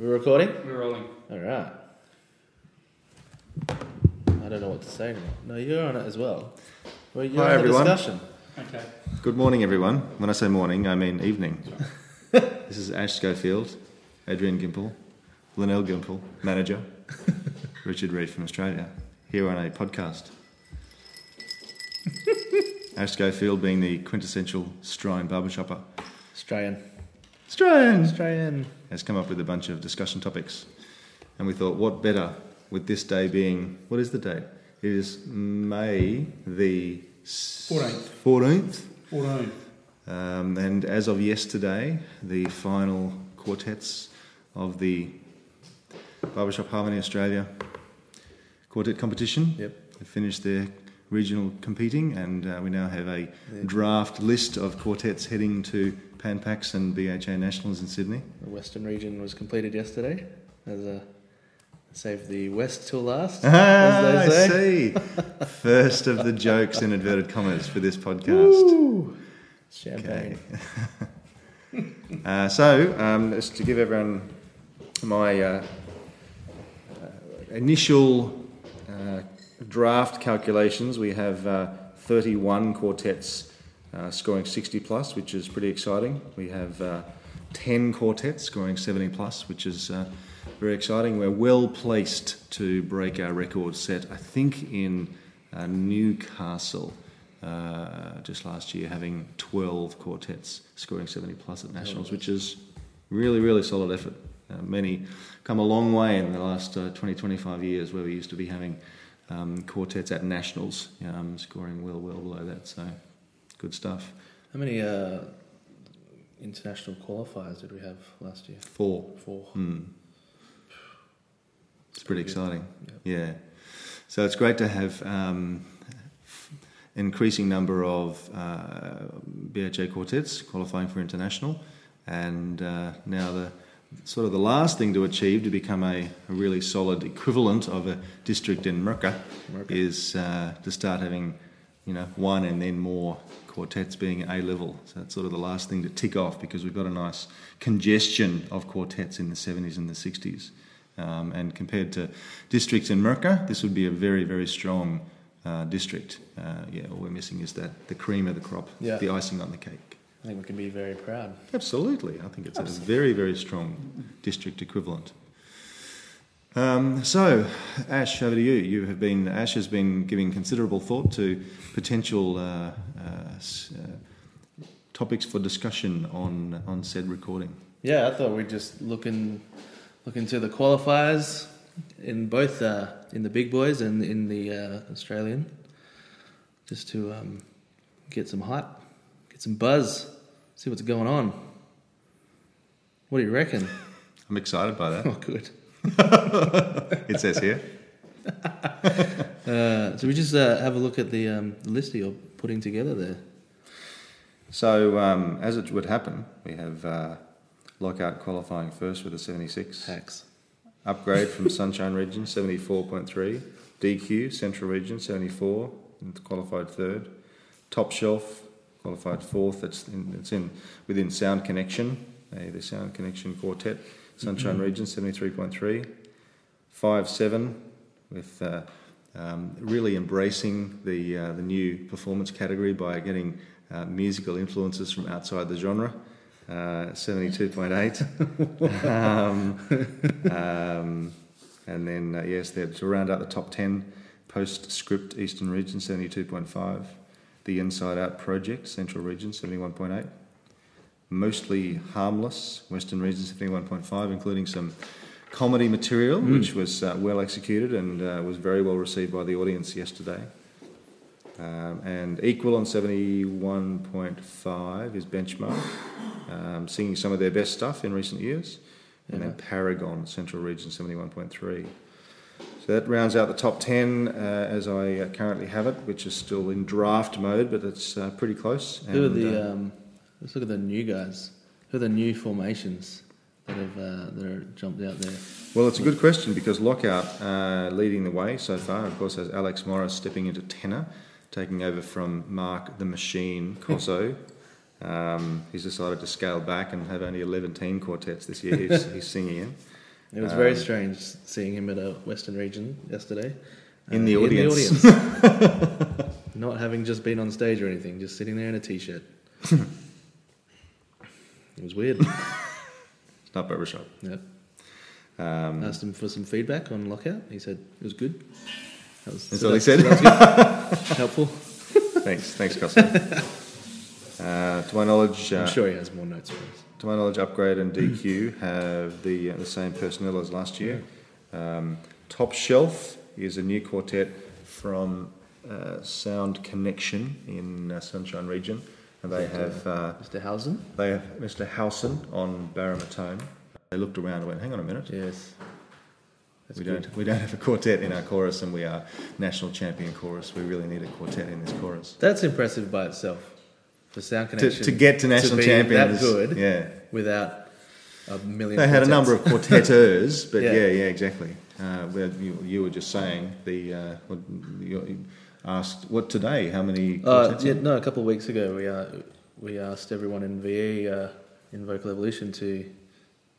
We're recording? We're rolling. Alright. I don't know what to say anymore. No, you're on it as well. Well, you're Hi, on the discussion. Okay. Good morning, everyone. When I say morning, I mean evening. this is Ash Schofield, Adrian Gimple, Linnell Gimple, manager, Richard Reed from Australia, here on a podcast. Ash Schofield being the quintessential Australian barbershopper. Australian. Australian! Australian. Has come up with a bunch of discussion topics. And we thought, what better with this day being, what is the date? It is May the 14th. 14th. 14. Um, and as of yesterday, the final quartets of the Barbershop Harmony Australia quartet competition Yep. have finished their regional competing, and uh, we now have a draft list of quartets heading to Panpax and BHA Nationals in Sydney. The Western region was completed yesterday. As a save the West till last. Ah, I as they say. see. First of the jokes in inverted commas for this podcast. Woo! Champagne. Uh, so, um, just to give everyone my uh, uh, initial uh, draft calculations, we have uh, 31 quartets uh, scoring 60 plus, which is pretty exciting. We have uh, 10 quartets scoring 70 plus, which is uh, very exciting. We're well placed to break our record set, I think, in uh, Newcastle uh, just last year, having 12 quartets scoring 70 plus at nationals, which is really, really solid effort. Many come a long way in the last uh, 20, 25 years where we used to be having um, quartets at nationals, um, scoring well, well below that. So, good stuff. How many uh, international qualifiers did we have last year? Four. Four. Hmm. It's pretty good. exciting. Yeah. So it's great to have um, increasing number of uh, BHA quartets qualifying for international, and uh, now the sort of the last thing to achieve to become a, a really solid equivalent of a district in Merca is uh, to start having you know one and then more quartets being A level. So that's sort of the last thing to tick off because we've got a nice congestion of quartets in the 70s and the 60s. Um, and compared to districts in Merca, this would be a very, very strong uh, district. Uh, yeah, all we're missing is that the cream of the crop, Yeah. the icing on the cake. I think we can be very proud. Absolutely, I think it's a very, very strong district equivalent. Um, so, Ash, over to you. You have been Ash has been giving considerable thought to potential uh, uh, uh, topics for discussion on on said recording. Yeah, I thought we'd just look in, look into the qualifiers in both uh, in the big boys and in the uh, Australian, just to um, get some hype, get some buzz, see what's going on. What do you reckon? I'm excited by that. Oh, good. it says here. Uh, so we just uh, have a look at the, um, the list that you're putting together there. So, um, as it would happen, we have uh, Lockout qualifying first with a 76. Hacks. Upgrade from Sunshine Region 74.3. DQ Central Region 74, and qualified third. Top Shelf qualified fourth. It's in, it's in within Sound Connection, uh, the Sound Connection Quartet. Sunshine Region 73.3. Five seven with uh, um, really embracing the uh, the new performance category by getting uh, musical influences from outside the genre. Uh, 72.8. um, um, and then, uh, yes, to round out the top 10, Postscript Eastern Region 72.5, The Inside Out Project Central Region 71.8, Mostly Harmless Western Region 71.5, including some comedy material, which was uh, well executed and uh, was very well received by the audience yesterday. Um, and Equal on 71.5 is Benchmark, um, singing some of their best stuff in recent years. And then Paragon, Central Region 71.3. So that rounds out the top 10 uh, as I uh, currently have it, which is still in draft mode, but it's uh, pretty close. Who are the? uh, Um, let's look at the new guys. Who are the new formations that have uh, that are jumped out there? Well, it's a good question because Lockout uh, leading the way so far, of course, has Alex Morris stepping into tenor, taking over from Mark the Machine Cosso. Um, he's decided to scale back and have only 11 teen quartets this year he's, he's singing in. It was very Um, strange seeing him at a Western region yesterday. In the audience. In the audience. Not having just been on stage or anything, just sitting there in a t-shirt. it was weird. Not barbershop. Yeah. Um, Asked him for some feedback on lockout. He said it was good. That was, That's so all he said? so. Helpful. thanks, thanks, Costa. uh, to my knowledge, uh, I'm sure he has more notes for us. To my knowledge, Upgrade and DQ have the uh, the same personnel as last year. Um, Top Shelf is a new quartet from uh, Sound Connection in uh, Sunshine Region, and they have uh, Mr. Hausen? they have Mr. Howson on baritone. They looked around and went, "Hang on a minute, Yes. That's we good. don't we don't have a quartet in our chorus, and we are national champion chorus. We really need a quartet in this chorus." That's impressive by itself. The sound To, connection to get to national be champions, that good yeah. without a million. They had a number of quartetteurs, but yeah, Yeah. yeah, exactly. Uh, you, you were just saying the uh, you asked what today? How many? Uh, yeah, no, a couple of weeks ago we uh, we asked everyone in VE uh, in Vocal Evolution to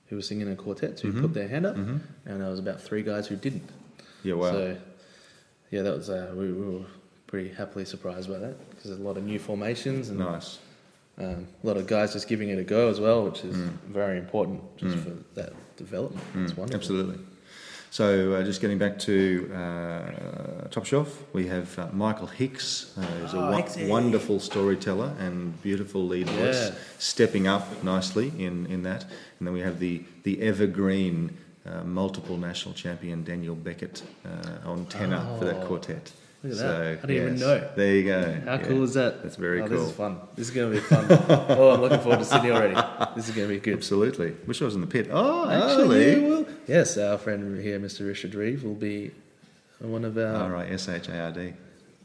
who was singing in a quartet to Mhm. put their hand up, Mhm. and there was about three guys who didn't. Yeah, wow. So yeah, that was uh, we, we were pretty happily surprised by that because there's a lot of new formations and nice. um, a lot of guys just giving it a go as well, which is Mm. very important just Mm. for that development. Mm, It's wonderful. absolutely. So, uh, just getting back to uh, Top Shelf, we have uh, Michael Hicks, uh, who's a Oh, wo- Hicksy. wonderful storyteller and beautiful lead voice, Yeah. stepping up nicely in, in that. And then we have the, the evergreen uh, multiple national champion Daniel Beckett uh, on tenor for that Oh, quartet. Look at so, that. I didn't even know. There you go. How Yeah. cool is that? That's very oh, cool. This is fun. This is going to be fun. oh, I'm looking forward to Sydney already. This is going to be good. Absolutely. Wish I was in the pit. Oh, Oh, actually. you will. Yes, our friend here, Mr. Richard Reeve, will be one of our All right, S H A R D.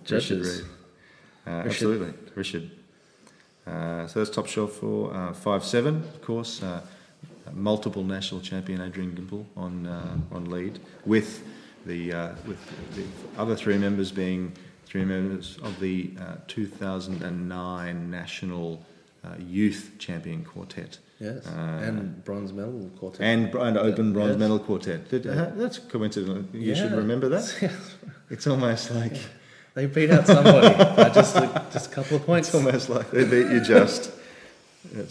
Judges. Richard Reed. Uh, Richard. Absolutely, Richard. Uh, so that's top shelf for uh, five seven. Of course, uh, multiple national champion Adrian Gimple on uh, on lead with the uh, with the other three members being three members of the uh, 2009 national uh, youth champion quartet. yes, Uh, and bronze medal quartet. And, and open bronze Yes. medal quartet. Did, Yeah. uh, that's coincidental. You should remember that. It's almost like they beat out somebody by just just a couple of points. It's almost like they beat you just.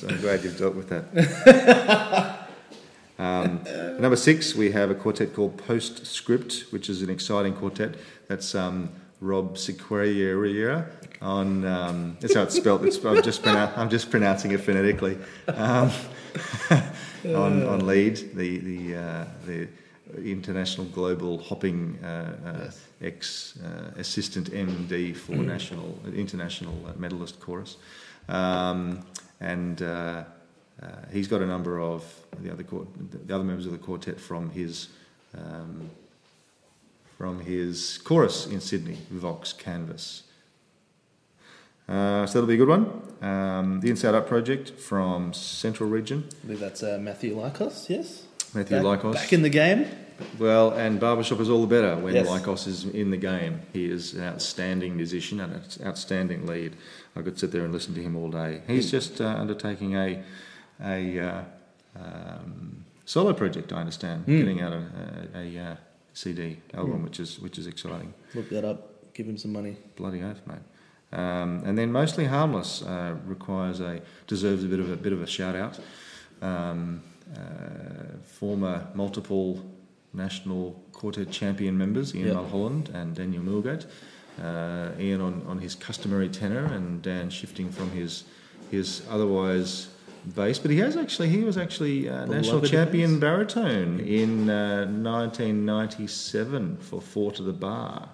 I'm glad you've dealt with that. um, number six, we have a quartet called Postscript, which is an exciting quartet. That's um, Rob Sequeira on. Um, that's how it's spelled. It's, I'm, just pronou- I'm just pronouncing it phonetically. Um, on, on lead, the the uh, the international global hopping uh, uh, Yes. ex uh, assistant MD for national international uh, medalist chorus, um, and uh, he's got a number of the other quart- the other members of the quartet from his um, from his chorus in Sydney, Vox Canvas. Uh, so that'll be a good one. Um, the Inside Up project from Central Region, I believe that's uh, Matthew Lycos, yes? Matthew back, Lycos. Back in the game. Well, and barbershop is all the better when Yes. Lycos is in the game. He is an outstanding musician and an outstanding lead. I could sit there and listen to him all day. He's just uh, undertaking a a uh, um, solo project. I understand, Mm. getting out a, a, a uh, CD album, Mm. which is which is exciting. Look that up. Give him some money. Bloody oath, mate. Um, and then mostly harmless uh, requires a deserves a bit of a bit of a shout out. Um, uh, former multiple national quartet champion members Ian Yep. Mulholland and Daniel Milgate. Uh, Ian on, on his customary tenor and Dan shifting from his his otherwise bass, but he has actually he was actually uh, national champion baritone in uh, 1997 for Four to the Bar.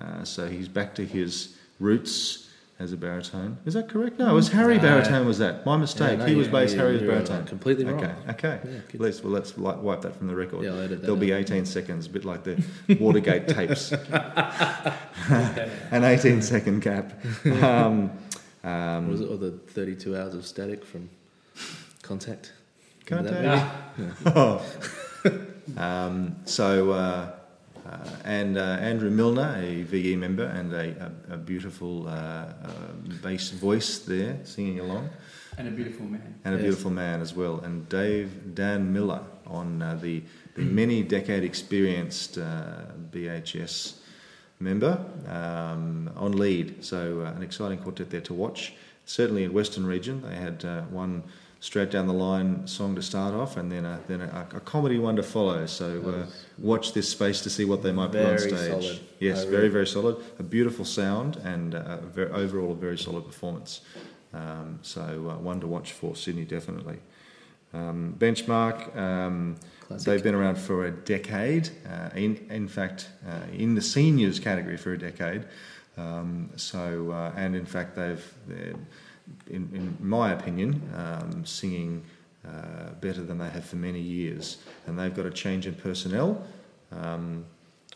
Uh, so he's back to his roots as a baritone. Is that correct? No, it was Harry No. baritone. Was that my mistake? no, he was you- bass. you- Harry was baritone. completely wrong. Okay, okay. Yeah, let's well, let's wipe that from the record. Yeah, I'll edit that There'll be out. 18 seconds, a bit like the Watergate tapes. An 18 second gap. Um, um, was it or the 32 hours of static from Contact? Contact. Remember that um, so, uh, uh, and uh, Andrew Milner, a VE member, and a, a, a beautiful uh, uh, bass voice there singing along, And a beautiful man. and a Yes. beautiful man as well. And Dave Dan Miller on uh, the, the many decade experienced uh, BHS member um, on lead. So uh, an exciting quartet there to watch. Certainly in Western region, they had uh, one straight down the line song to start off, and then a, then a, a comedy one to follow. So uh, watch this space to see what they might put on stage. solid. Yes, very very solid. A beautiful sound and uh, a very, overall a very solid performance. Um, so uh, one to watch for Sydney definitely. Um, benchmark. Um, they've been around for a decade. Uh, in in fact, uh, in the seniors category for a decade. Um, so uh, and in fact they've, in, in my opinion, um, singing uh, better than they have for many years. And they've got a change in personnel. Um,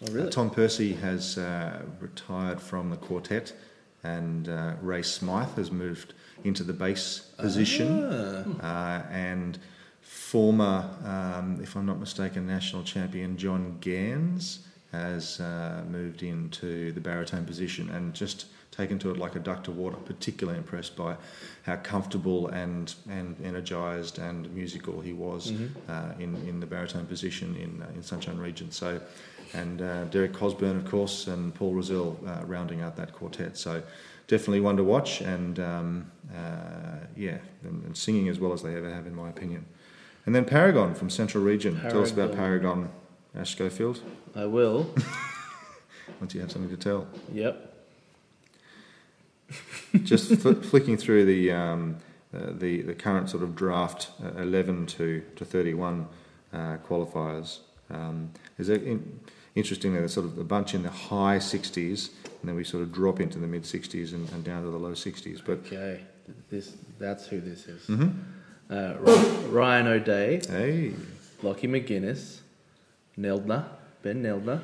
Oh, really? Tom Percy has uh, retired from the quartet, and uh, Ray Smythe has moved into the bass position. Ah. Uh, and former, um, if I'm not mistaken, national champion John Gans has uh, moved into the baritone position and just taken to it like a duck to water. Particularly impressed by how comfortable and and energised and musical he was uh, in in the baritone position in uh, in Sunshine Region. So. And uh, Derek Cosburn, of course, and Paul Rozelle uh, rounding out that quartet. So, definitely one to watch, and um, uh, yeah, and, and singing as well as they ever have, in my opinion. And then Paragon from Central Region. Tell us about Paragon, Ash Schofield, I will. once you have something to tell. Yep. Just fl- flicking through the, um, uh, the the current sort of draft, uh, 11 to, to 31 uh, qualifiers. Um, is in, interesting that there's sort of a bunch in the high 60s, and then we sort of drop into the mid 60s and, and down to the low 60s. But Okay. This that's who this is. Mhm. Uh, Ryan O'Day, hey, Lockie McGuinness, Neldner, Ben Neldner,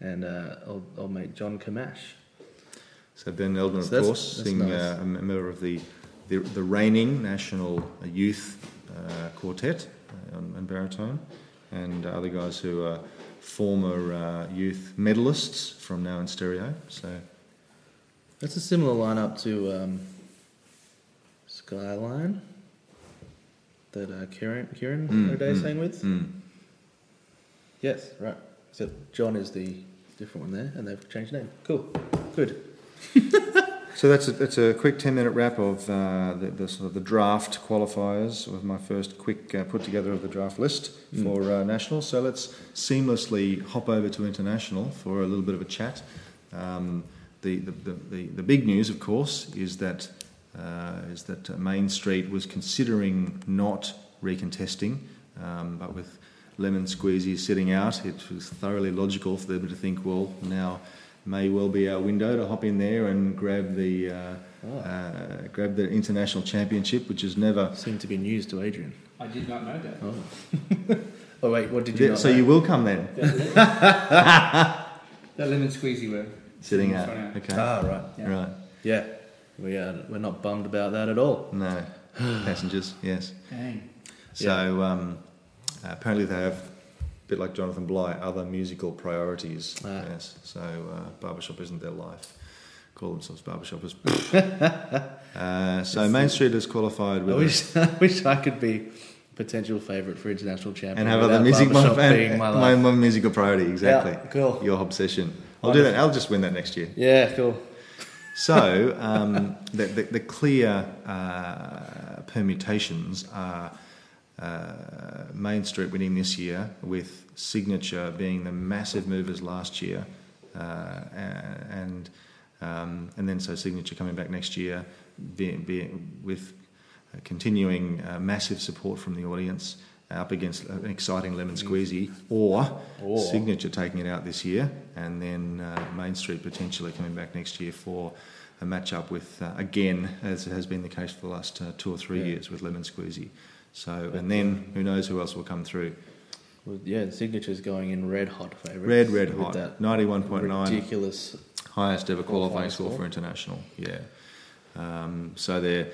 and uh, old, old mate John Camash. So Ben Neldner, of So that's- course, that's being nice. uh, a member of the, the, the reigning national youth uh, quartet uh, on, on baritone, and other guys who are former uh, youth medalists from now in stereo. So That's a similar lineup to um, Skyline that uh, Kieran Kieran Mm, O'Day mm, sang with. mm. Yes, right. So John is the different one there, and they've changed name. Cool, good. So that's a, that's a quick 10 minute wrap of uh, the, the sort of the draft qualifiers with my first quick uh, put together of the draft list for uh, national. So let's seamlessly hop over to international for a little bit of a chat. Um, the, the, the, the, big news, of course, is that uh, is that Main Street was considering not recontesting, um, but with Lemon Squeezy sitting out, it was thoroughly logical for them to think, well, now may well be our window to hop in there and grab the uh, Oh. uh, grab the international championship, which is never. Seemed to be news to Adrian. I did not know that. Oh, oh wait, what did you? Yeah, not so know? you will come then, That lemon squeezy were sitting in out. front Okay, Ah, right. Yeah. right. Yeah, we are. We're not bummed about that at all. No passengers. Yes. Dang. So um, apparently they have, a bit like Jonathan Bly, other musical priorities. Ah. Yes. So uh, barbershop isn't their life. Call themselves barbershoppers. uh, so Main Street is qualified I with. a- wish, I wish I could be potential favourite for international champion. and have other music my, being my my, my musical priority exactly. Yeah, cool. Your obsession. I'll do that. I'll just win that next year. Yeah, cool. So um, the, the, the clear uh, permutations are uh, Main Street winning this year, with Signature being the massive movers last year, uh, and um, and then so Signature coming back next year, be, be, with continuing uh, massive support from the audience. Up against an exciting lemon squeezy, or, Or- Signature taking it out this year, and then uh, Main Street potentially coming back next year for a match up with, uh, again, as has been the case for the last uh, two or three Yeah. years with Lemon Squeezy. So, and then who knows who else will come through? Well, yeah, the signature's going in red hot favourites. Red, red hot, That 91.9, ridiculous. highest ever qualifying score for international. Yeah. Um, so they're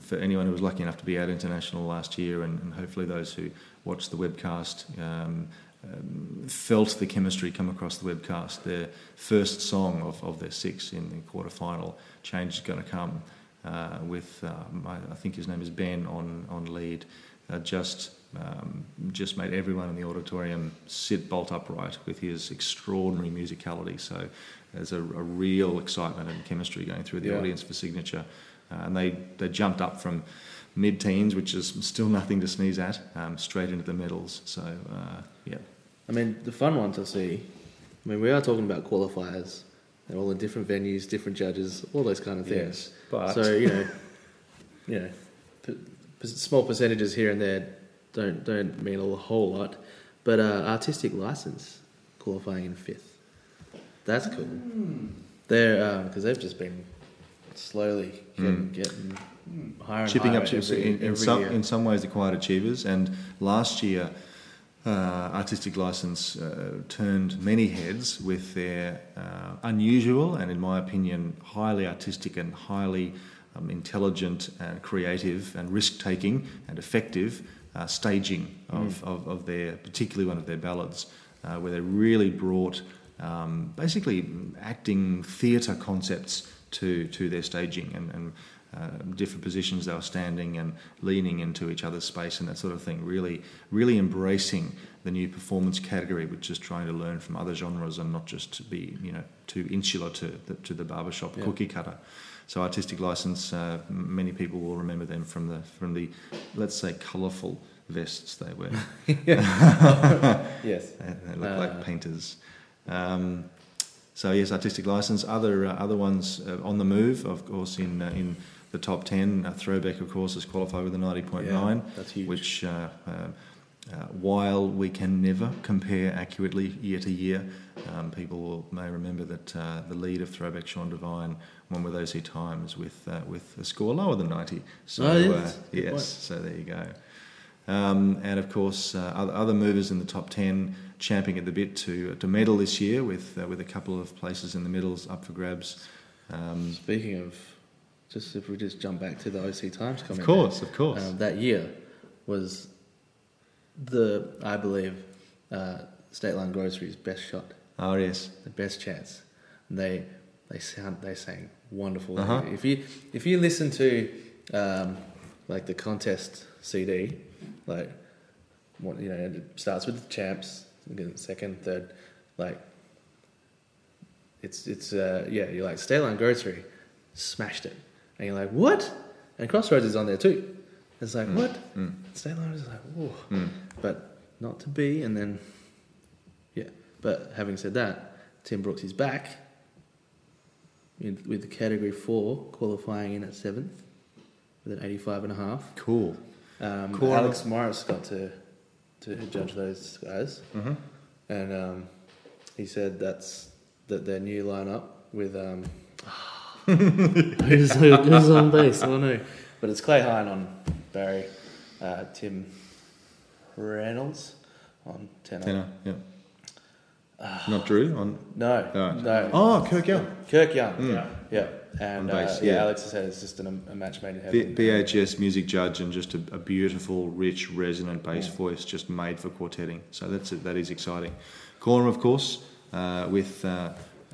for anyone who was lucky enough to be at international last year, and, and hopefully those who watched the webcast um, um, felt the chemistry come across the webcast. Their first song of, of their six in the quarter final, Change is Going to Come, uh, with um, I, I think his name is Ben on on lead, uh, just um, just made everyone in the auditorium sit bolt upright with his extraordinary musicality. So there's a, a real excitement and chemistry going through the Yeah. audience for signature, uh, and they they jumped up from mid-teens, which is still nothing to sneeze at, um, straight into the medals. So uh, yeah, I mean, the fun one to see. I mean, we are talking about qualifiers. They're all in different venues, different judges, all those kind of things. yes, but So you know, you know, p- p- small percentages here and there don't don't mean a whole lot. But uh, artistic license qualifying in fifth, that's cool. Hmm. They're uh, because they've just been slowly getting, hmm. getting hmm. higher and chipping higher up chips every, in, in every some in some ways they're quite achievers and last year uh, artistic license uh, turned many heads with their uh, unusual and in my opinion highly artistic and highly um, intelligent and creative and risk taking and effective uh, staging of, of, of their particularly one of their ballads uh, where they really brought um, basically acting theatre concepts to, to their staging and, and uh, different positions they were standing and leaning into each other's space and that sort of thing. Really, really embracing the new performance category, which is trying to learn from other genres and not just to be, you know, too insular to the, to the barbershop Yeah. cookie cutter. So artistic license, uh, many people will remember them from the from the, let's say, colourful vests they wear. yes. They, they look Uh, like painters. Um, so yes, artistic license. Other uh, other ones uh, on the move, of course, in uh, in the top ten. Uh, Throwback, of course, has qualified with a ninety point nine, Yeah, that's huge. which. Uh, uh, uh, while we can never compare accurately year to year, um, people will, may remember that uh, the lead of Throwback Sean Devine won with OC Times with uh, with a score lower than ninety. So Oh, yes. uh, yes, so there you go. Um, and of course, uh, other, other movers in the top 10 champing at the bit to, to medal this year with, uh, with a couple of places in the middles up for grabs. Um, Speaking of, just if we just jump back to the OC Times comment. of course, of course. um, that year was the I believe uh, State Line Grocery's best shot, oh, yes. the best chance. And they they sound they sang wonderful. Uh-huh. If you if you listen to um, like the contest CD, like what you know, it starts with the champs, second, third, like it's it's uh, yeah, you're like State Line Grocery smashed it, and you're like what? And Crossroads is on there too. It's like what? Mm. State Line is like whoa Mm. but not to be. And then, yeah. But having said that, Tim Brooks is back in, with the category four, qualifying in at seventh with an 85 and a half. Cool. Um, Cool. Alex Morris got to to judge those guys, Mm-hmm. and um, he said that's that their new lineup with um, who's, who's on base? I don't know, but it's Clay Hine on Barry, uh, Tim Reynolds on tenor. Tenor, yeah. Not Drew on. No, Alright. no. Oh, Kirk Young. Kirk Young. Mm. Yeah, and bass, uh, yeah, yeah. Alex has said it's just an, a match made in B- heaven. BHS music judge and just a, a beautiful, rich, resonant bass Yeah. voice, just made for quartetting. So that's that is exciting. Corner, of course, uh, with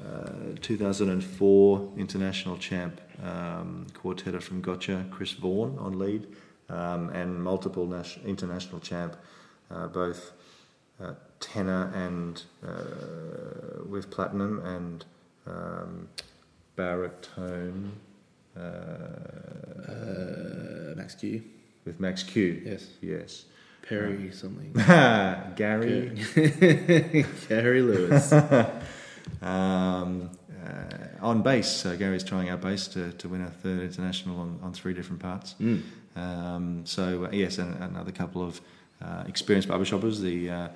uh, uh, 2004 international champ um, quartetter from Gotcha, Chris Vaughan on lead, um, and multiple nas- international champ, uh, both uh, tenor and uh, with platinum and um, baritone. Uh, Uh, Max Q. with Max Q. Yes. Yes. Perry something. Gary. Gary Lewis. Um, uh, on bass, uh, Gary's trying our bass to, to win a third international on, on three different parts. Mm. Um, so, uh, yes, and another couple of uh, experienced barbershoppers. The uh,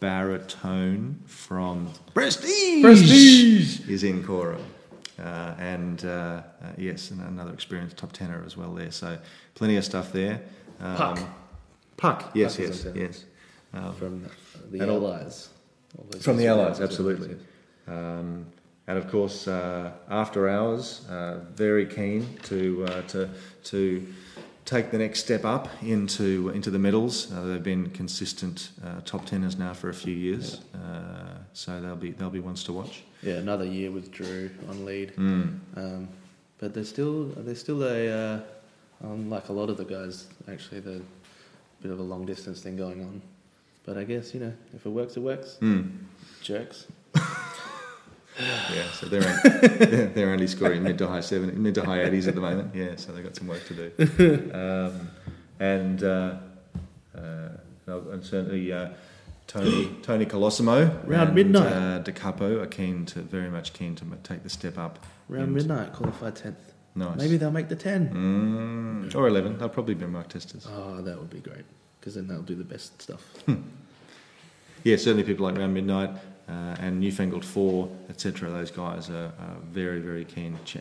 baritone from Prestige, Prestige! is in Cora. Uh, and uh, uh, yes, and another experienced top tenor as well there. So, plenty of stuff there. Um, Puck. Puck, yes, Puck yes, yes. Um, From the Allies. All From the. Allies, absolutely. Um, and of course, uh, after hours, uh, very keen to uh, to to take the next step up into into the medals. Uh, they've been consistent uh, top teners now for a few years, uh, so they'll be they'll be ones to watch. Yeah, another year with Drew on lead. Mm. Um, but there's still there's still a uh, unlike a lot of the guys actually the bit of a long distance thing going on. But I guess you know, if it works, it works. Mm. Jerks. Yeah, so they're they're, they're only scoring mid to high seventy, mid to high eighties at the moment. Yeah, so they've got some work to do. Um, and uh, uh, and certainly uh, Tony Tony Colosimo Round and, midnight. Uh, Da Capo are keen to very much keen to take the step up. Around And- midnight, qualified tenth. Nice. Maybe they'll make the ten. Mm, or eleven. They'll probably be mark testers. Oh, that would be great because then they'll do the best stuff. Yeah, certainly people like Round Midnight uh, and Newfangled Four, etc. Those guys are, are very, very keen, cha-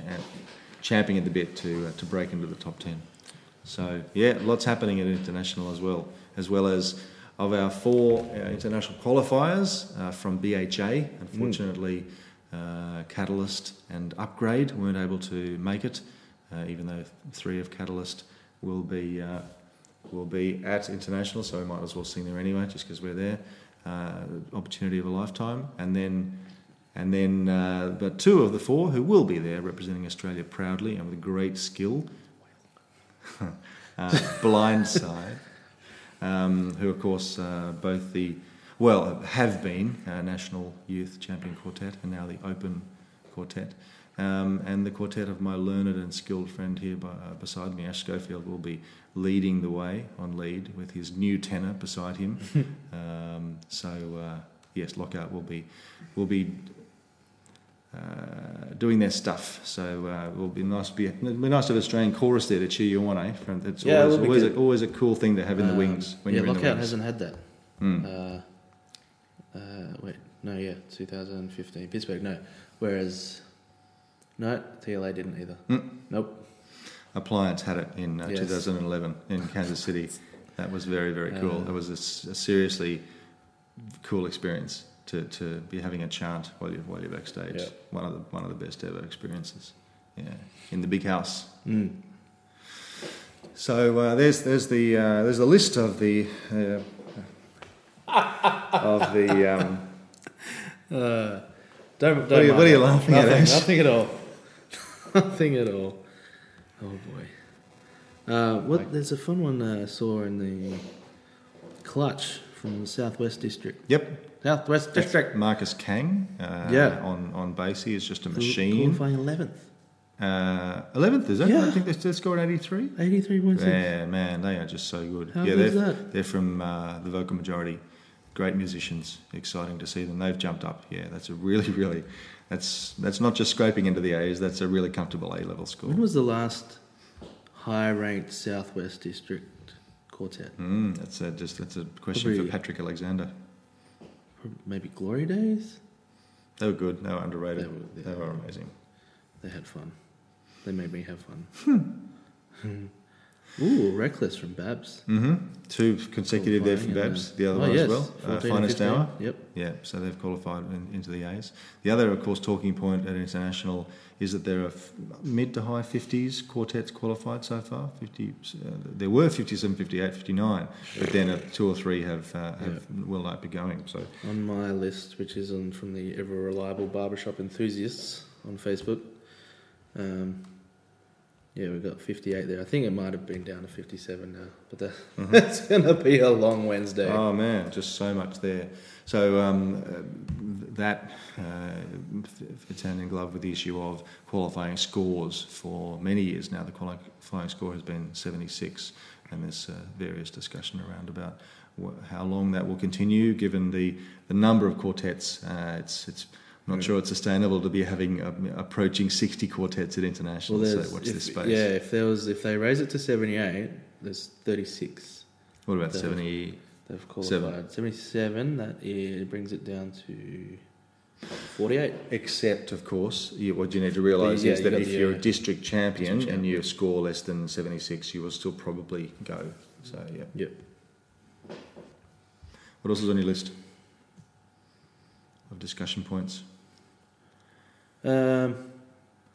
champing at the bit to uh, to break into the top ten. So yeah, lots happening at international as well, as well as of our four uh, international qualifiers uh, from BHA. Unfortunately, uh, Catalyst and Upgrade weren't able to make it, uh, even though three of Catalyst will be. Will be at international, so we might as well sing there anyway, just because we're there. Uh, opportunity of a lifetime, and then, and then, uh, but two of the four who will be there representing Australia proudly and with great skill. uh, Blindside, um, who of course uh, both the well have been uh, national youth champion quartet and now the open quartet. Um, and the quartet of my learned and skilled friend here by, uh, beside me, Ash Schofield, will be leading the way on lead with his new tenor beside him. um, so uh, yes, Lockout will be will be uh, doing their stuff. So uh, it will be nice to be, it'll be nice to have Australian chorus there to cheer you on. Eh? From, it's Yeah, always always a, always a cool thing to have in the Um, wings when yeah, you're in the Lockout wings. hasn't had that. Mm. Uh, uh, wait, no, yeah, 2015 Pittsburgh. No, whereas no, TLA didn't either. Mm. Nope. Appliance had it in uh, Yes. 2011 in Kansas City. That was very, very cool. Uh, it was a seriously cool experience to, to be having a chant while you're, while you're backstage. Yeah. One, of the, one of the best ever experiences. Yeah, in the big house. Mm. So uh, there's, there's, the, uh, there's the list of the, uh, of the um, Uh, don't, don't are you- what are you laughing at, nothing, Ash? Nothing at all. nothing at all. Oh boy. Uh, what? There's a fun one I saw in the clutch from the Southwest District. Yep. Southwest District. Marcus Kang uh, Yeah. on, on bass. He is just a machine. Qualifying eleventh. Uh, 11th, is it? Yeah. I think they still scored 83. Eighty-three points. Yeah, man, they are just so good. How yeah, good is they're, that? they're from uh, the vocal majority. Great musicians. Exciting to see them. They've jumped up. Yeah, that's a really, really. That's that's not just scraping into the A's. That's a really comfortable A level score. When was the last high-ranked Southwest District quartet? Mm, that's a, just that's a question Probably- for Patrick Alexander. Maybe Glory Days. They were good. They were underrated. They were- They yeah. were amazing. They had fun. They made me have fun. Ooh, Reckless from Babs. hmm Two consecutive there from Babs. uh, The other oh, one yes, as well. Uh, 14 and finest hour. Yep. Yeah, so they've qualified in, into the A's. The other, of course, talking point at international is that there are f- mid to high 50s quartets qualified so far. 50, uh, there were 57, 58, 59, but then uh, two or three have, uh, have will not be going. So On my list, which is on from the ever reliable barbershop enthusiasts on Facebook. Um, yeah, we've got 58 there. I think it might have been down to 57 now, but that, that's going to be a long Wednesday. Mm-hmm. Oh man, just so much there. So um, that uh, fits hand in glove with the issue of qualifying scores for many years now. The qualifying score has been 76, and there's uh, various discussion around about wh- how long that will continue, given the, the number of quartets. Uh, it's it's. I'm not sure it's sustainable to be having uh, approaching 60 quartets at international. well, so watch if, this space. yeah, if there was, if they raise it to 78, there's 36. What about 70? They've qualified 77. That is, brings it down to 48. Except, of course, you, what you need to realise Yeah, is that if the, you're uh, a district champion district and you champion. score less than 76, you will still probably go. So, yeah. Yep. What else is on your list of discussion points? Um,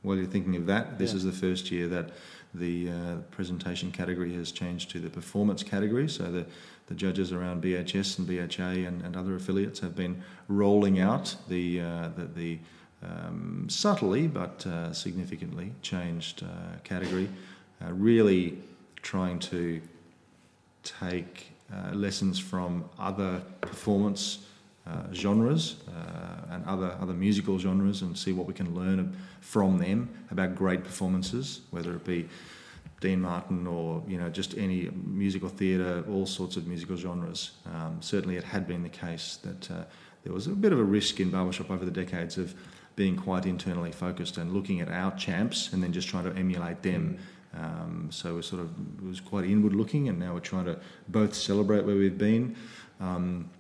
While you're thinking of that, this Yeah. is the first year that the uh, presentation category has changed to the performance category. So the, the judges around BHS and BHA and, and other affiliates have been rolling out the, uh, the, the um, subtly but uh, significantly changed uh, category, uh, really trying to take uh, lessons from other performance uh, genres uh, and other other musical genres, and see what we can learn from them about great performances, whether it be Dean Martin or you know just any musical theatre, all sorts of musical genres. Um, certainly, it had been the case that uh, there was a bit of a risk in barbershop over the decades of being quite internally focused and looking at our champs and then just trying to emulate them. Um, so we sort of it was quite inward looking, and now we're trying to both celebrate where we've been, um,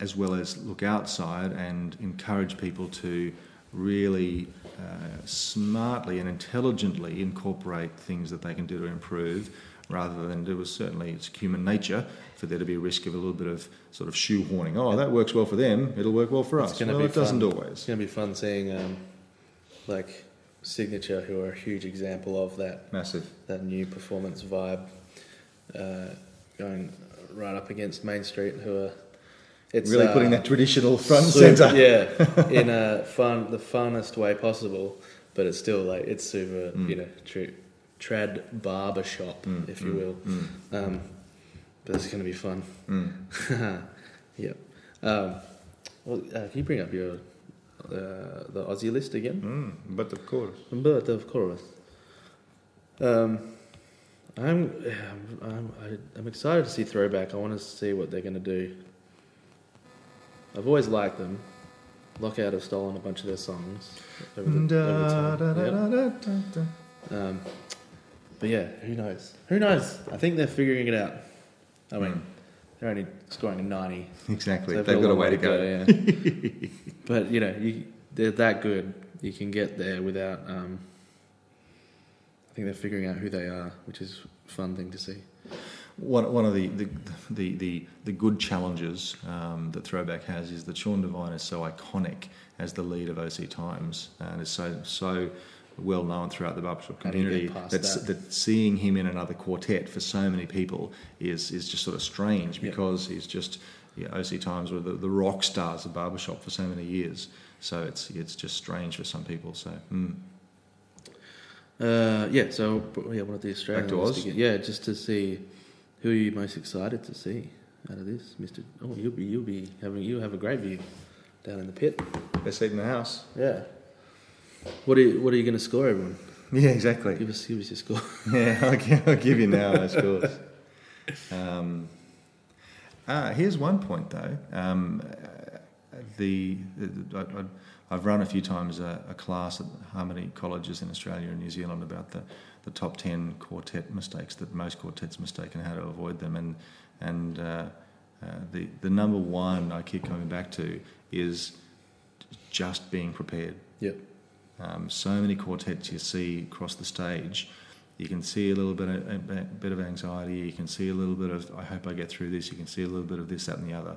as well as look outside and encourage people to really uh, smartly and intelligently incorporate things that they can do to improve rather than do it certainly it's human nature for there to be a risk of a little bit of sort of shoehorning. Oh that works well for them it'll work well for It's us. gonna well be it doesn't always. It's going to be fun seeing um, like Signature, who are a huge example of that. Massive. That new performance vibe, uh, going right up against Main Street, who are it's really uh, putting that traditional front super- centre yeah, in a fun, the funnest way possible. But it's still like it's super, Mm. you know, tr- trad barber shop, Mm, if you mm, will. mm, Um, but it's going to be fun. mm. yep. Um, well, uh, can you bring up your uh, the Aussie list again? Mm, but of course But of course. Um, I'm, I'm, I'm excited to see Throwback. I want to see what they're going to do. I've always liked them. Lockout have stolen a bunch of their songs over the, Da, over da, time. da, Yep. da, da, da. Um, but yeah, who knows? Who knows? I think they're figuring it out. I mean, Mm. they're only scoring a 90. exactly So they've got a way to go, yeah. but you know, you, they're that good. You can get there without. Um, I think they're figuring out who they are, which is a fun thing to see. One, one of the, the, the, the, the good challenges um, that Throwback has is that Sean Devine is so iconic as the lead of OC Times and is so so well known throughout the barbershop How do you get community that's, that? that seeing him in another quartet for so many people is, is just sort of strange because he's just yeah, OC Times were the, the rock stars of barbershop for so many years. So it's it's just strange for some people. So mm. Uh, yeah, so yeah, one of the Australian Back to Oz. Yeah, just to see who are you most excited to see out of this, Mister. Oh, you'll be you'll be having you have a great view down in the pit. best seat in the house. Yeah. What are you, what are you going to score, everyone? Yeah, exactly. Give us give us your score. Yeah, I'll give, I'll give you now those scores. Um, ah, here's one point though. Um, the, the I, I- I've run a few times a, a class at Harmony colleges in Australia and New Zealand about the, the top ten quartet mistakes that most quartets mistake and how to avoid them. And and uh, uh, the the number one I keep coming back to is just being prepared. Yep. Um, so many quartets you see across the stage, you can see a little bit of, a bit of anxiety. You can see a little bit of I hope I get through this. You can see a little bit of this, that, and the other.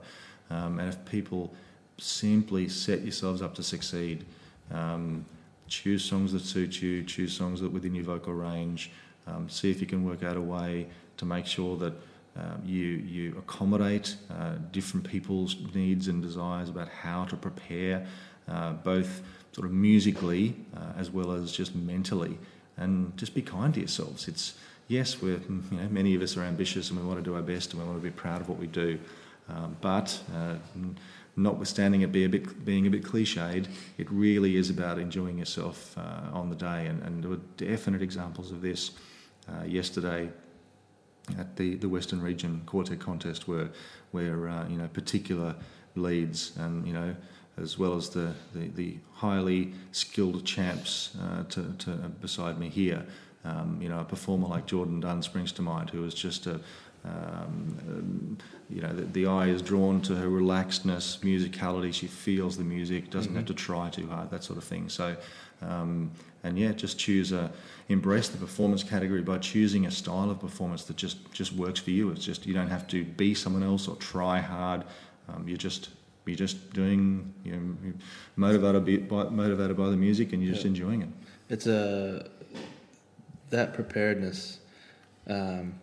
Um, and if people simply set yourselves up to succeed, um, choose songs that suit you, choose songs that within your vocal range. Um, see if you can work out a way to make sure that um, you you accommodate uh, different people's needs and desires about how to prepare, uh, both sort of musically uh, as well as just mentally, and just be kind to yourselves. It's yes, we're you know many of us are ambitious and we want to do our best and we want to be proud of what we do, um, but. Notwithstanding it be a bit, being a bit cliched, it really is about enjoying yourself uh, on the day, and, and there were definite examples of this uh, yesterday at the, the Western Region Quartet contest, where where uh, you know particular leads and you know as well as the, the, the highly skilled champs uh, to, to beside me here. Um, you know, a performer like Jordan Dunn springs to mind, who is just a um, you know, the, the eye is drawn to her relaxedness, musicality. She feels the music, doesn't have to try too hard, that sort of thing. So, um, and yeah, just choose a embrace the performance category by choosing a style of performance that just just works for you. It's just you don't have to be someone else or try hard. Um, you're just you're just doing you know you're motivated by, motivated by the music and you're just Yeah. enjoying it. It's a that preparedness. Um,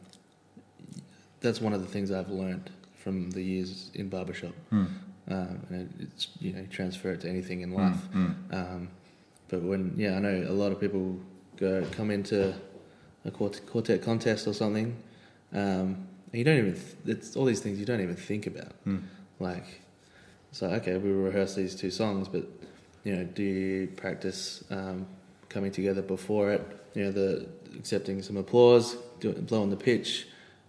that's one of the things I've learned from the years in barbershop, Hmm. um, and it, it's you know transfer it to anything in life. Mm, Um, but when yeah, I know a lot of people go come into a quart- quartet contest or something, um, and you don't even. Th- it's all these things you don't even think about. Mm. Like, so okay, we rehearse these two songs, but you know, do you practice um, coming together before it? You know, the accepting some applause, do, blowing the pitch,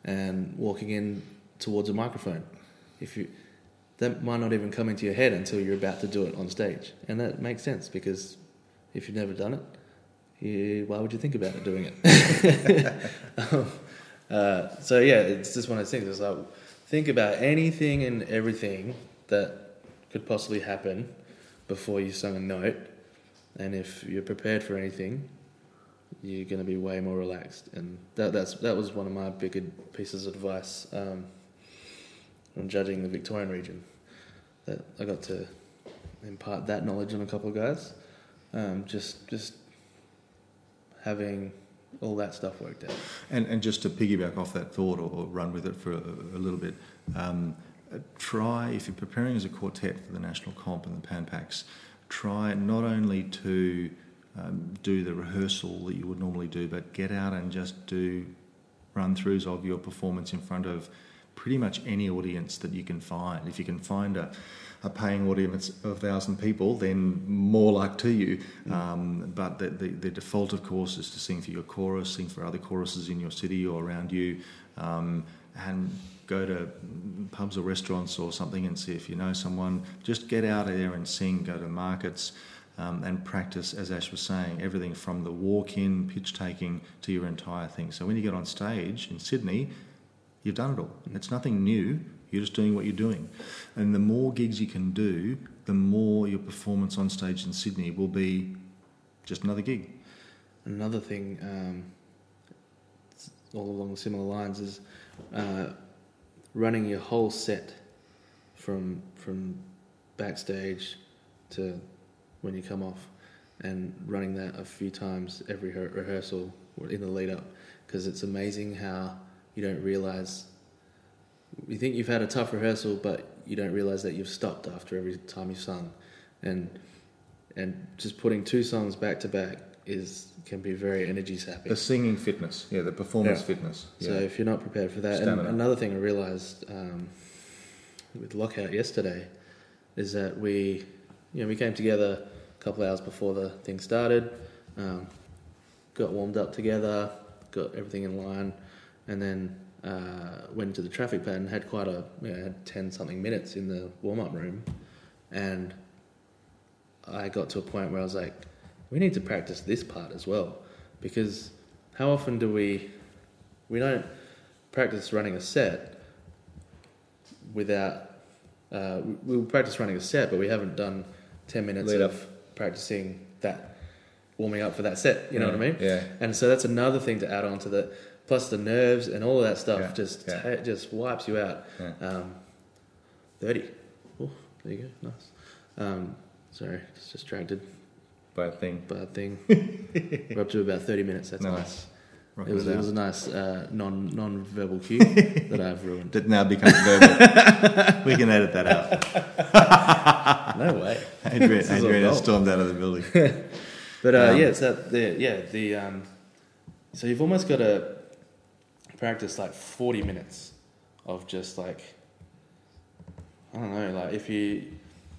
and walking in towards a microphone. If you that might not even come into your head until you're about to do it on stage, and that makes sense because if you've never done it, you, why would you think about it doing it? Um, uh, so yeah, it's just one of those things. It's like think about anything and everything that could possibly happen before you sung a note, and if you're prepared for anything, you're going to be way more relaxed. And that that's that was one of my bigger pieces of advice um, judging the Victorian region. That I got to impart that knowledge on a couple of guys. Um, just just having all that stuff worked out. And, and just to piggyback off that thought or, or run with it for a, a little bit, um, try, if you're preparing as a quartet for the national comp and the Pan Pacs, try not only to um, do the rehearsal that you would normally do, but get out and just do run throughs of your performance in front of pretty much any audience that you can find. If you can find a, a paying audience of a thousand people, then more luck to you. Um, but the, the, the default, of course, is to sing for your chorus, sing for other choruses in your city or around you, um, and go to pubs or restaurants or something and see if you know someone. Just get out of there and sing, go to markets. Um, and practice, as Ash was saying, everything from the walk in, pitch taking to your entire thing. So when you get on stage in Sydney, you've done it all. It's nothing new. You're just doing what you're doing. And the more gigs you can do, the more your performance on stage in Sydney will be just another gig. Another thing, um, all along similar lines, is uh, running your whole set from from backstage to when you come off, and running that a few times every re- rehearsal in the lead up, because it's amazing how you don't realize. You think you've had a tough rehearsal, but you don't realize that you've stopped after every time you've sung, and and just putting two songs back to back is can be very energy sapping. The singing fitness, yeah, the performance Yeah. fitness. So if you're not prepared for that, and another thing I realised um, with lockout yesterday is that we, you know, we came together a couple of hours before the thing started, um, got warmed up together, got everything in line, and then uh, went into the traffic and had quite a, you know, had ten something minutes in the warm up room, and I got to a point where I was like, we need to practice this part as well, because how often do we we don't practice running a set without uh, we, we practice running a set, but we haven't done ten minutes Lead of up. practicing that warming up for that set. You know what I mean? Yeah. And so that's another thing to add on to the plus the nerves and all of that stuff Yeah, just yeah. ta- just wipes you out. Um, Thirty. Oh, there you go. Nice. Um, sorry, just distracted. Bad thing. Bad thing. We're up to about thirty minutes. That's Nice. nice. It was, it it was a nice uh, non non verbal cue that I've ruined. That now becomes verbal. we can edit that out. No way. Adrian, This is all Adrian has stormed out of the building. But uh, Um, yeah, it's that the yeah the um, so you've almost got to practice like forty minutes of just like I don't know like if you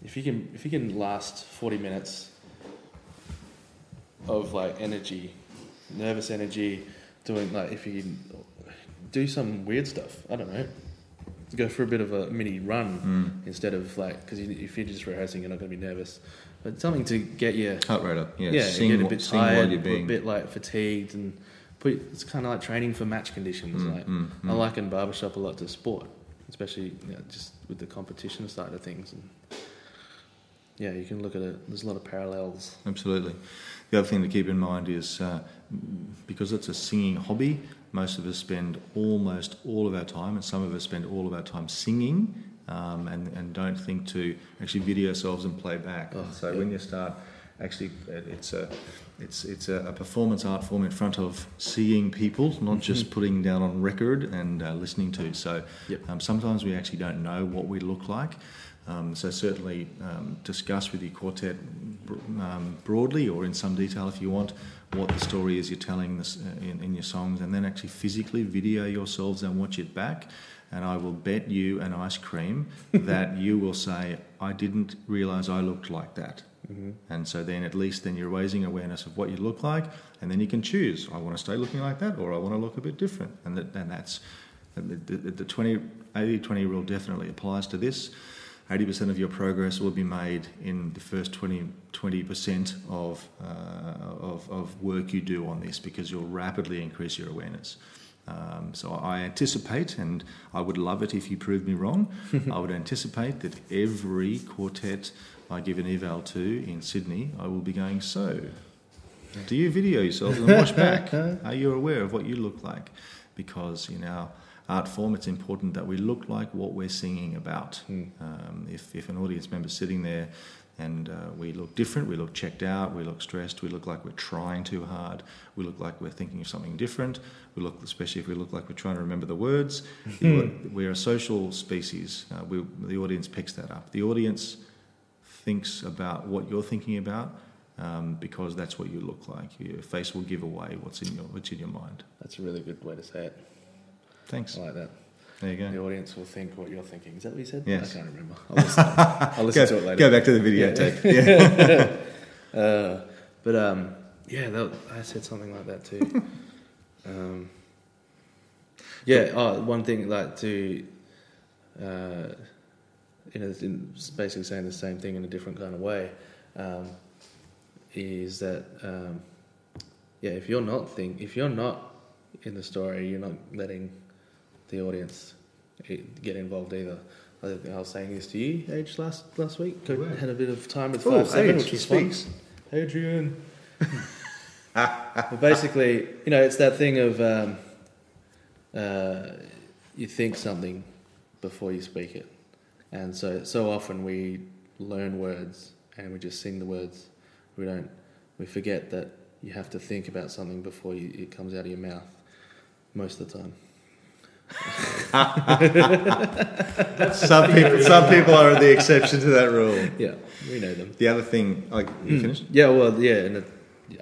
if you can if you can last forty minutes of like energy, nervous energy, doing like if you do some weird stuff I don't know. Go for a bit of a mini run Mm. instead of like because you, if you're just rehearsing, you're not going to be nervous. But something to get you Heart rate up. Yeah, yeah, sing get a bit tired, you're a bit like fatigued, and put, it's kind of like training for match conditions. Mm, like mm, I liken barbershop a lot to sport, especially you know, just with the competition side of things. And yeah, you can look at it. There's a lot of parallels. Absolutely. The other thing to keep in mind is uh, because it's a singing hobby, most of us spend almost all of our time, and some of us spend all of our time singing. Um, and, and don't think to actually video ourselves and play back. Oh, so yeah. when you start, actually, it's a it's it's a, performance art form in front of seeing people, not just putting down on record and uh, listening to. So Yep. um, sometimes we actually don't know what we look like. Um, so certainly um, discuss with your quartet um, broadly or in some detail if you want what the story is you're telling this, uh, in, in your songs, and then actually physically video yourselves and watch it back. And I will bet you an ice cream that you will say, "I didn't realise I looked like that." Mm-hmm. And so then at least then you're raising awareness of what you look like, and then you can choose. I want to stay looking like that, or I want to look a bit different. And that, and that's the, the, the 20, 80 20 rule definitely applies to this. 80% of your progress will be made in the first 20, 20% of, uh, of, of work you do on this because you'll rapidly increase your awareness. Um, so I anticipate, and I would love it if you proved me wrong, I would anticipate that every quartet I give an eval to in Sydney, I will be going, so, do you video yourself and watch back? Are you aware of what you look like? Because in our art form, it's important that we look like what we're singing about. Um, if, if an audience member's sitting there and uh, we look different, we look checked out, we look stressed, we look like we're trying too hard, we look like we're thinking of something different, we look, especially if we look like we're trying to remember the words. The We're a social species. Uh, we, the audience picks that up. The audience thinks about what you're thinking about um, because that's what you look like. Your face will give away what's in your what's in your mind. That's a really good way to say it. Thanks. I like that. There you go. The audience will think what you're thinking. Is that what you said? Yes. I can't remember. I'll listen, I'll listen to it Go, later. go back to the videotape. Yeah. Uh, but um, yeah, that, I said something like that too. um, yeah, oh, one thing like to, uh, you know, it's in- it's basically saying the same thing in a different kind of way, um, is that um, yeah, if you're not think, if you're not in the story, you're not letting the audience eh, get involved either. I was saying this to you, Age, last last week. Were. Had a bit of time with Oh, five seven, Age, which was fun. Adrian. but basically, you know, it's that thing of um, uh, you think something before you speak it, and so so often we learn words and we just sing the words. We don't. We forget that you have to think about something before you, it comes out of your mouth. Most of the time. some people, some people are the exception to that rule. Yeah, we know them. The other thing, like you finished. Yeah, well, yeah, and it,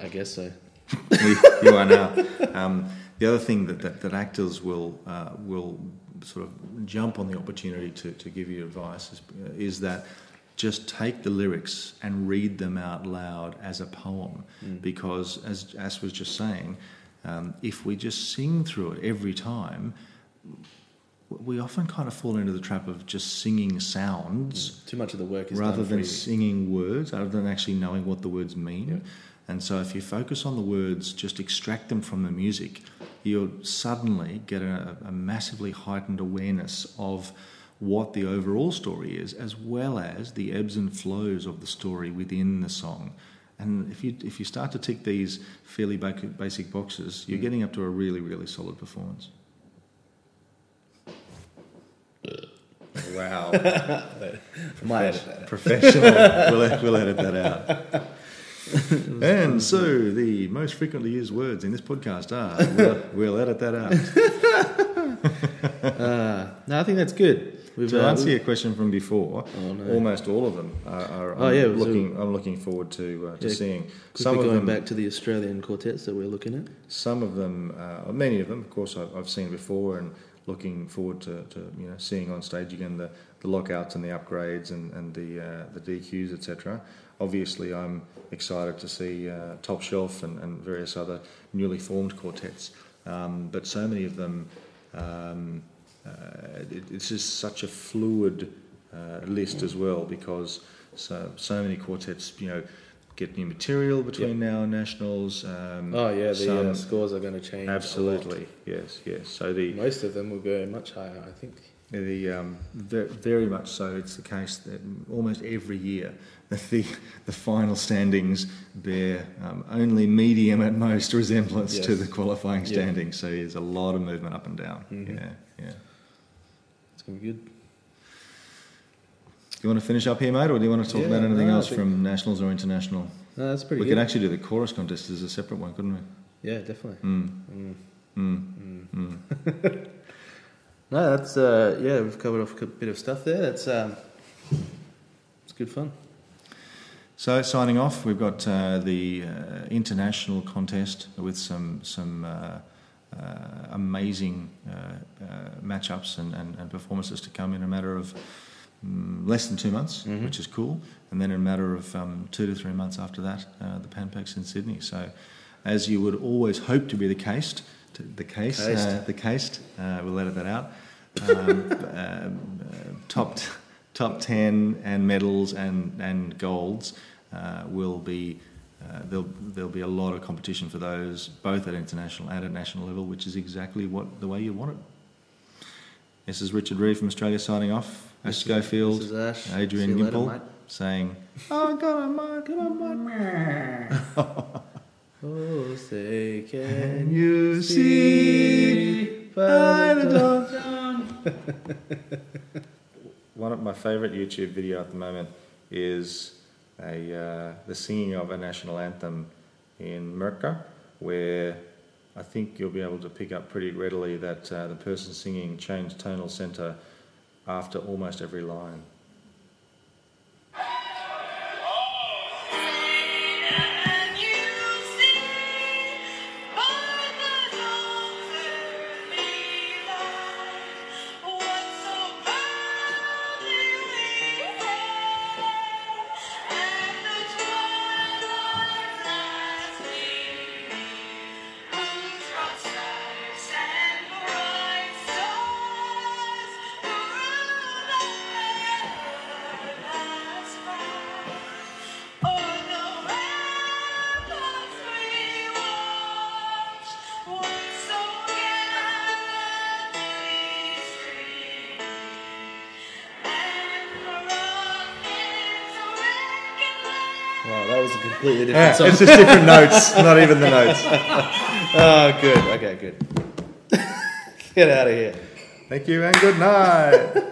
I guess so. you, you are now. Um, the other thing that, that, that actors will uh, will sort of jump on the opportunity to, to give you advice is, is that just take the lyrics and read them out loud as a poem because as as was just saying um, if we just sing through it every time we often kind of fall into the trap of just singing sounds mm. Too much of the work is rather than singing words, rather than actually knowing what the words mean. Yeah. And so, if you focus on the words, just extract them from the music, you'll suddenly get a, a massively heightened awareness of what the overall story is, as well as the ebbs and flows of the story within the song. And if you if you start to tick these fairly basic boxes, you're mm. getting up to a really really solid performance. Wow. Might edit that out. Professional. we'll, we'll edit that out. and so the most frequently used words in this podcast are we'll, we'll edit that out. Uh, no, I think that's good. We've, To uh, answer your question from before, Oh, no. almost all of them are. are Oh, I'm yeah, looking. I'm looking forward to uh, to Yeah, seeing some of going them. back to the Australian quartets that we're looking at. Some of them, uh, many of them, of course, I've, I've seen before, and looking forward to, to you know seeing on stage again the, the lockouts and the upgrades and and the uh, the DQs etc. Obviously, I'm excited to see uh, Top Shelf and, and various other newly formed quartets, um, but so many of them. Um, uh, it, it's just such a fluid uh, list as well because so so many quartets, you know, get new material between now and nationals. Um, Oh yeah, the some- uh, scores are going to change. Absolutely, yes, yes. So the Most of them will go much higher, I think. the um, very much so. It's the case that almost every year the the final standings bear um, only medium at most resemblance to the qualifying Yeah. standings. So there's a lot of movement up and down. Mhm. Yeah, yeah. It's going to be good. Do you want to finish up here, mate, or do you want to talk Yeah, about anything no, else from nationals or international? No, that's pretty we good. could actually do the chorus contest as a separate one, couldn't we? yeah, definitely. Mm, Mm. mm, Mm. mm. No, that's uh, yeah. We've covered off a bit of stuff there. That's um, it's good fun. So signing off, we've got uh, the uh, international contest with some some uh, uh, amazing uh, uh, matchups and, and, and performances to come in a matter of mm, less than two months, Mhm. which is cool. And then in a matter of um, two to three months after that, uh, the Panpacs in Sydney. So, as you would always hope to be the case, the case, uh, the case, uh, we'll edit that out. Um, um, uh, top t- top ten and medals and and golds uh, will be. Uh, there'll, there'll be a lot of competition for those, both at international and at national level, which is exactly what the way you want it. This is Richard Reeve from Australia signing off. Ash Schofield, Ash. Adrian See you later, Gimple saying, "Oh, God, I might, God, I might." Oh, say, can you see by the John. One of my favourite YouTube video at the moment is a uh, the singing of a national anthem in Merca, where I think you'll be able to pick up pretty readily that uh, the person singing changed tonal centre after almost every line. Different Yeah, song. it's just different notes, not even the notes. Oh, good. Okay, good. Get out of here. Thank you and good night.